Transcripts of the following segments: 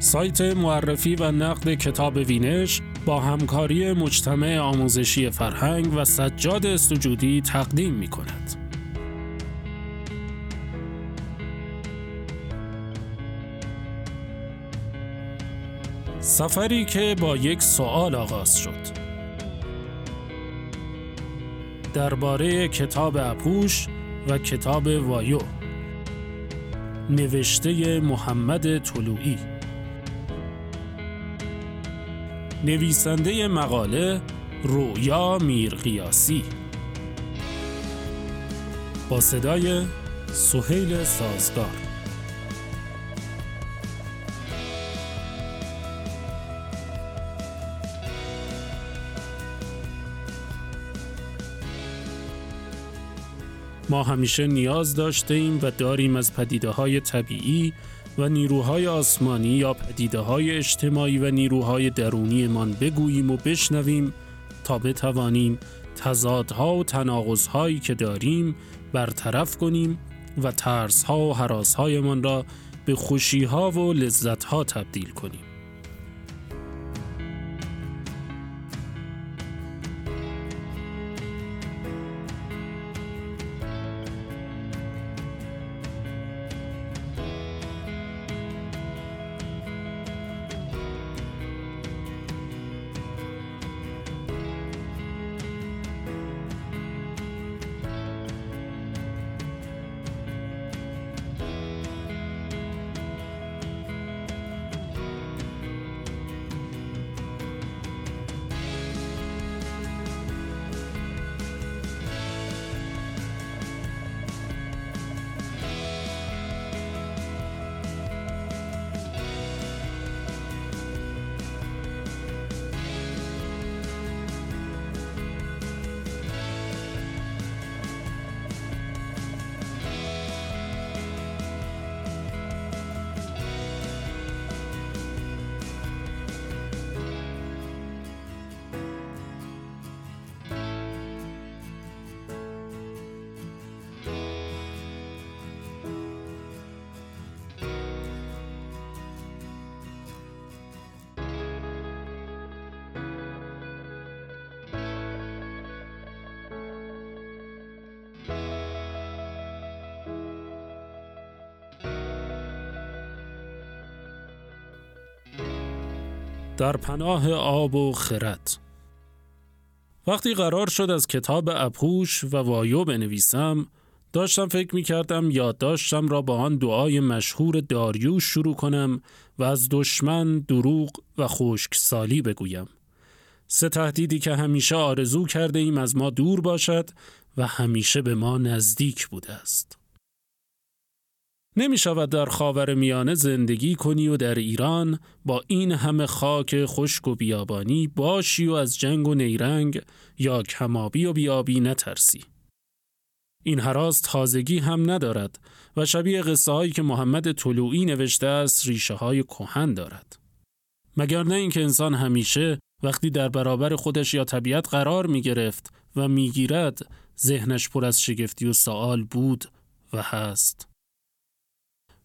سایت معرفی و نقد کتاب وینش با همکاری مجتمع آموزشی فرهنگ و سجاد استوجودی تقدیم می کند. سفری که با یک سوال آغاز شد. درباره کتاب اپوش و کتاب وایو. نوشته محمد طلوعی. نویسنده مقاله رویا میرقیاسی. با صدای سهیل سازگار. ما همیشه نیاز داشته ایم و داریم از پدیده های طبیعی و نیروهای آسمانی یا پدیده های اجتماعی و نیروهای درونیمان بگوییم و بشنویم تا بتوانیم تضادها و تناقضهایی که داریم برطرف کنیم و ترسها و حراسهایمان را به خوشیها و لذتها تبدیل کنیم. در پناه آب و خرد. وقتی قرار شد از کتاب اپوش و وایو بنویسم داشتم فکر می کردم یادداشتم را با آن دعای مشهور داریوش شروع کنم و از دشمن دروغ و خشکسالی بگویم. سه تهدیدی که همیشه آرزو کرده ایم از ما دور باشد و همیشه به ما نزدیک بوده است. نمی شود در خاور میانه زندگی کنی و در ایران با این همه خاک خشک و بیابانی باشی و از جنگ و نیرنگ یا کمابی و بیابی نترسی. این حراس تازگی هم ندارد و شبیه قصه هایی که محمد طلوعی نوشته است ریشه های کهن دارد. مگر نه اینکه انسان همیشه وقتی در برابر خودش یا طبیعت قرار می گرفت و می گیرد ذهنش پر از شگفتی و سوال بود و هست.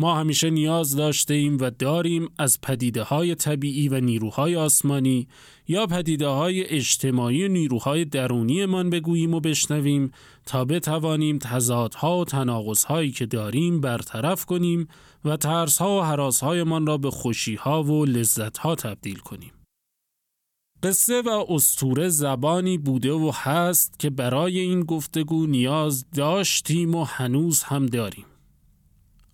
ما همیشه نیاز داشته ایم و داریم از پدیده های طبیعی و نیروهای آسمانی یا پدیده های اجتماعی و نیروهای درونیمان بگوییم و بشنویم تا بتوانیم تضادها و تناقضهایی که داریم برطرف کنیم و ترسها و حراسهایمان را به خوشیها و لذتها تبدیل کنیم. قصه و استوره زبانی بوده و هست که برای این گفتگو نیاز داشتیم و هنوز هم داریم.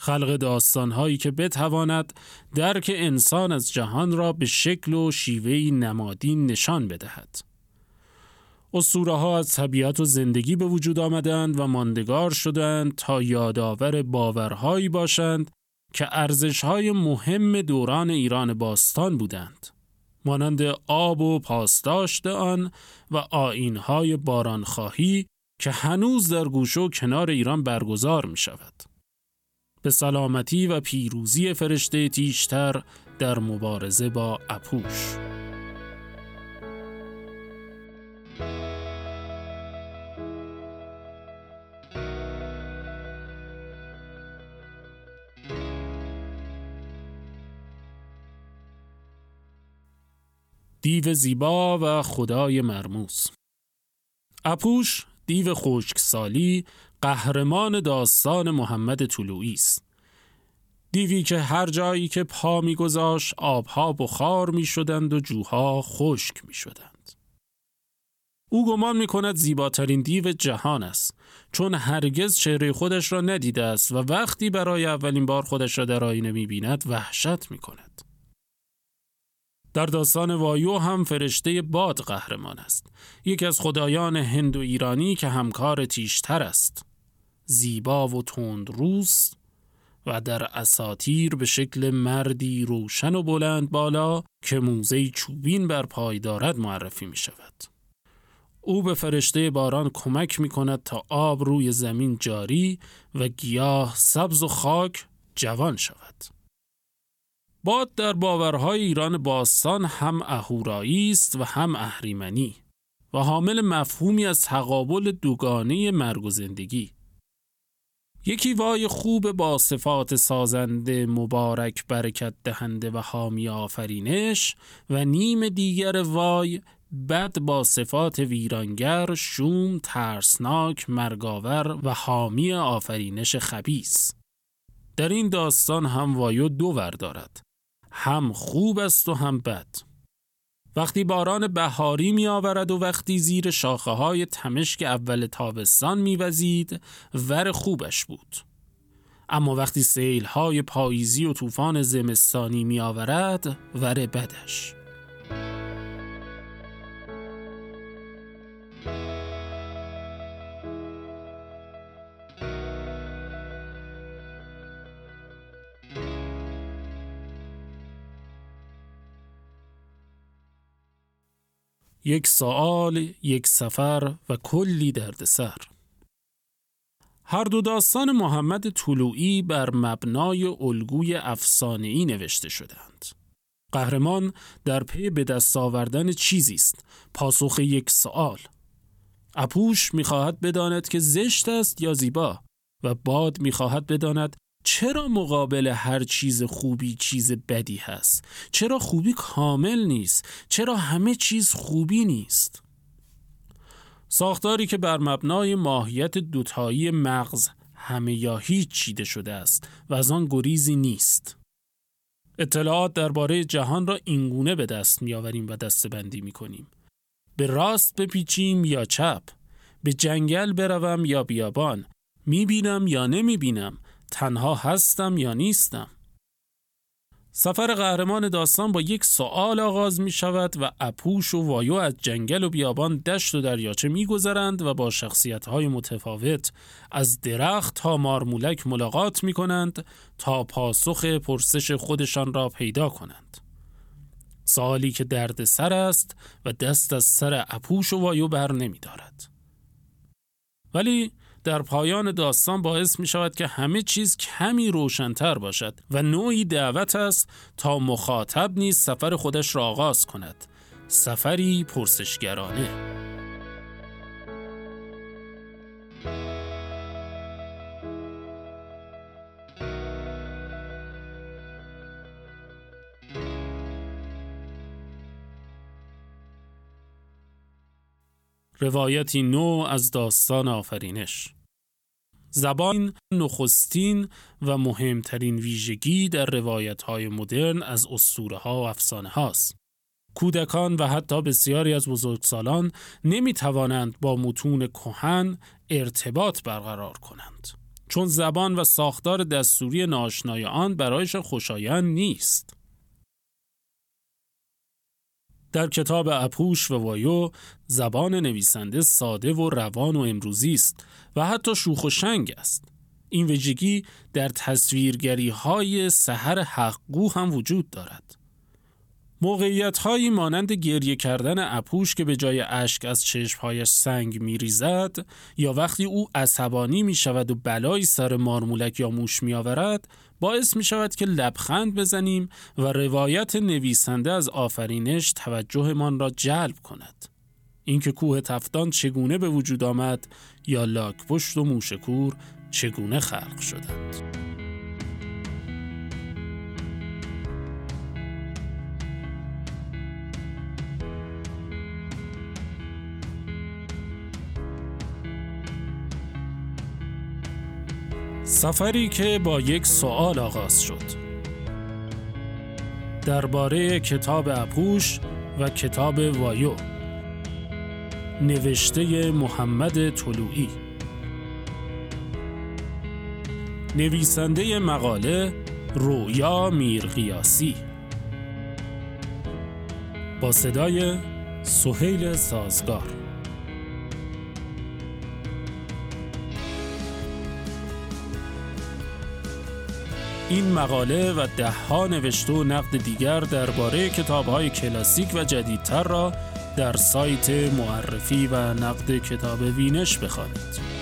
خلق داستانهایی که بتواند درک انسان از جهان را به شکل و شیوهی نمادین نشان بدهد. اسطوره ها از طبیعت و زندگی به وجود آمدند و ماندگار شدند تا یادآور باورهایی باشند که ارزشهای مهم دوران ایران باستان بودند. مانند آب و پاسداشت آن و آینهای بارانخواهی که هنوز در گوشه و کنار ایران برگزار می شود. به سلامتی و پیروزی فرشته تیشتر در مبارزه با اپوش. دیو زیبا و خدای مرموز. اپوش دیو خشکسالی قهرمان داستان محمد طلوعی است دیوی که هر جایی که پا میگذاشت آبها بخار می شدند و جوها خشک می شدند. او گمان می کند زیباترین دیو جهان است چون هرگز چهره خودش را ندیده است و وقتی برای اولین بار خودش را در آینه می بیند وحشت می کند. در داستان وایو هم فرشته باد قهرمان است. یکی از خدایان هند و ایرانی که همکار تیشتر است. زیبا و تند روز و در اساتیر به شکل مردی روشن و بلند بالا که موزه چوبین بر پای دارد معرفی می شود. او به فرشته باران کمک می کند تا آب روی زمین جاری و گیاه سبز و خاک جوان شود. باد در باورهای ایران باستان هم اهورایی است و هم اهریمنی و حامل مفهومی از تقابل دوگانه مرگ و زندگی. یکی وای خوب با صفات سازنده مبارک برکت دهنده و حامی آفرینش و نیم دیگر وای بد با صفات ویرانگر شوم ترسناک مرگاور و حامی آفرینش خبیس در این داستان هم وایو دو ور دارد هم خوب است و هم بد. وقتی باران بهاری می آورد و وقتی زیر شاخه های تمشک اول تابستان می وزید ور خوبش بود. اما وقتی سیل های پاییزی و طوفان زمستانی می آورد ور بدش. یک سوال، یک سفر و کلی دردسر. هر دو داستان محمد طلوعی بر مبنای الگوی افسانه‌ای نوشته شدند. قهرمان در پی به دست آوردن چیزی است، پاسخ یک سوال. اپوش می‌خواهد بداند که زشت است یا زیبا و باد می‌خواهد بداند چرا مقابل هر چیز خوبی چیز بدی هست؟ چرا خوبی کامل نیست؟ چرا همه چیز خوبی نیست؟ ساختاری که بر مبنای ماهیت دوتایی مغز همه یا هیچ چیده شده است و از آن گریزی نیست. اطلاعات درباره جهان را اینگونه به دست میآوریم و دستبندی می کنیم. به راست بپیچیم یا چپ، به جنگل بروم یا بیابان، می بینم یا نمی بینم، تنها هستم یا نیستم سفر قهرمان داستان با یک سوال آغاز می شود و اپوش و وایو از جنگل و بیابان دشت و دریاچه می گذرند و با شخصیت های متفاوت از درخت تا مارمولک ملاقات می کنند تا پاسخ پرسش خودشان را پیدا کنند. سوالی که درد سر است و دست از سر اپوش و وایو بر نمی دارد. ولی در پایان داستان باعث می شود که همه چیز کمی روشنتر باشد و نوعی دعوت است تا مخاطب نیز سفر خودش را آغاز کند. سفری پرسشگرانه. روایتی نو از داستان آفرینش. زبان نخستین و مهمترین ویژگی در روایت های مدرن از اسطوره ها و افسانه هاست. کودکان و حتی بسیاری از بزرگسالان نمی توانند با متون کهن ارتباط برقرار کنند. چون زبان و ساختار دستوری ناشنای آن برایشان خوشایند نیست. در کتاب اپوش و وایو زبان نویسنده ساده و روان و امروزی است و حتی شوخ و شنگ است. این ویژگی در تصویرگری های سحر حقگو هم وجود دارد. موقعیت هایی مانند گریه کردن اپوش که به جای اشک از چشمهایش سنگ می ریزد یا وقتی او عصبانی می شود و بلایی سر مارمولک یا موش می آورد باعث می شود که لبخند بزنیم و روایت نویسنده از آفرینش توجهمان را جلب کند. اینکه کوه تفتان چگونه به وجود آمد یا لاک پشت و موشکور چگونه خلق شدند. سفری که با یک سوال آغاز شد. درباره کتاب اپوش و کتاب وایو. نوشته محمد طلوعی. نویسنده مقاله رویا میرقیاسی. با صدای سهیل سازگار. این مقاله و دهها نوشته و نقد دیگر درباره کتاب‌های کلاسیک و جدیدتر را در سایت معرفی و نقد کتاب وینش بخوانید.